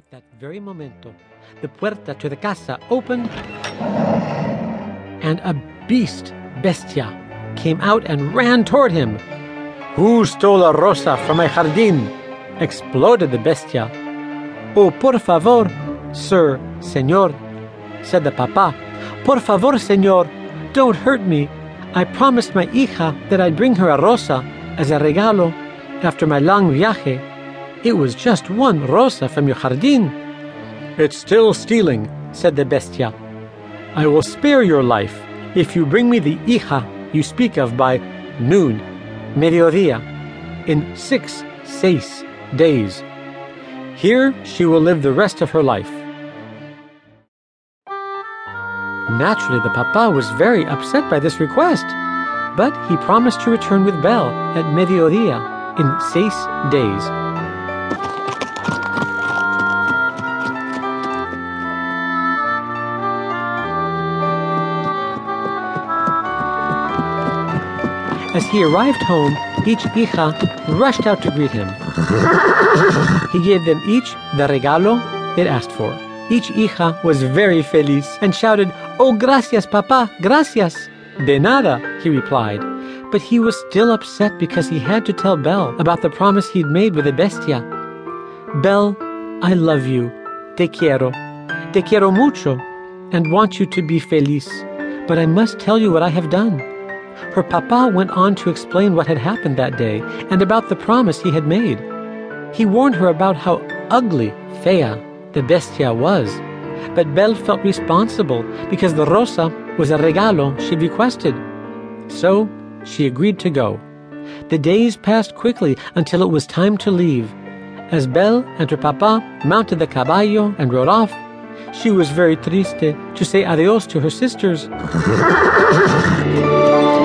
At that very momento, the puerta to the casa opened, and a beast, bestia, came out and ran toward him. Who stole a rosa from my jardín? exploded the bestia. Oh, por favor, sir, señor, said the papa. Por favor, señor, don't hurt me. I promised my hija that I'd bring her a rosa as a regalo after my long viaje. It was just one rosa from your jardín. It's still stealing, said the bestia. I will spare your life if you bring me the hija you speak of by noon, mediodía, in six, seis days. Here she will live the rest of her life. Naturally, the papa was very upset by this request, but he promised to return with Belle at mediodía in seis days. As he arrived home, each hija rushed out to greet him. he gave them each the regalo they'd asked for. Each hija was very feliz and shouted, Oh, gracias, papa, gracias. De nada, he replied. But he was still upset because he had to tell Belle about the promise he'd made with the bestia. Belle, I love you. Te quiero. Te quiero mucho. And want you to be feliz. But I must tell you what I have done. Her papa went on to explain what had happened that day and about the promise he had made. He warned her about how ugly, fea, the bestia was. But Belle felt responsible because the rosa was a regalo she requested. So she agreed to go. The days passed quickly until it was time to leave. As Belle and her papa mounted the caballo and rode off, she was very triste to say adios to her sisters.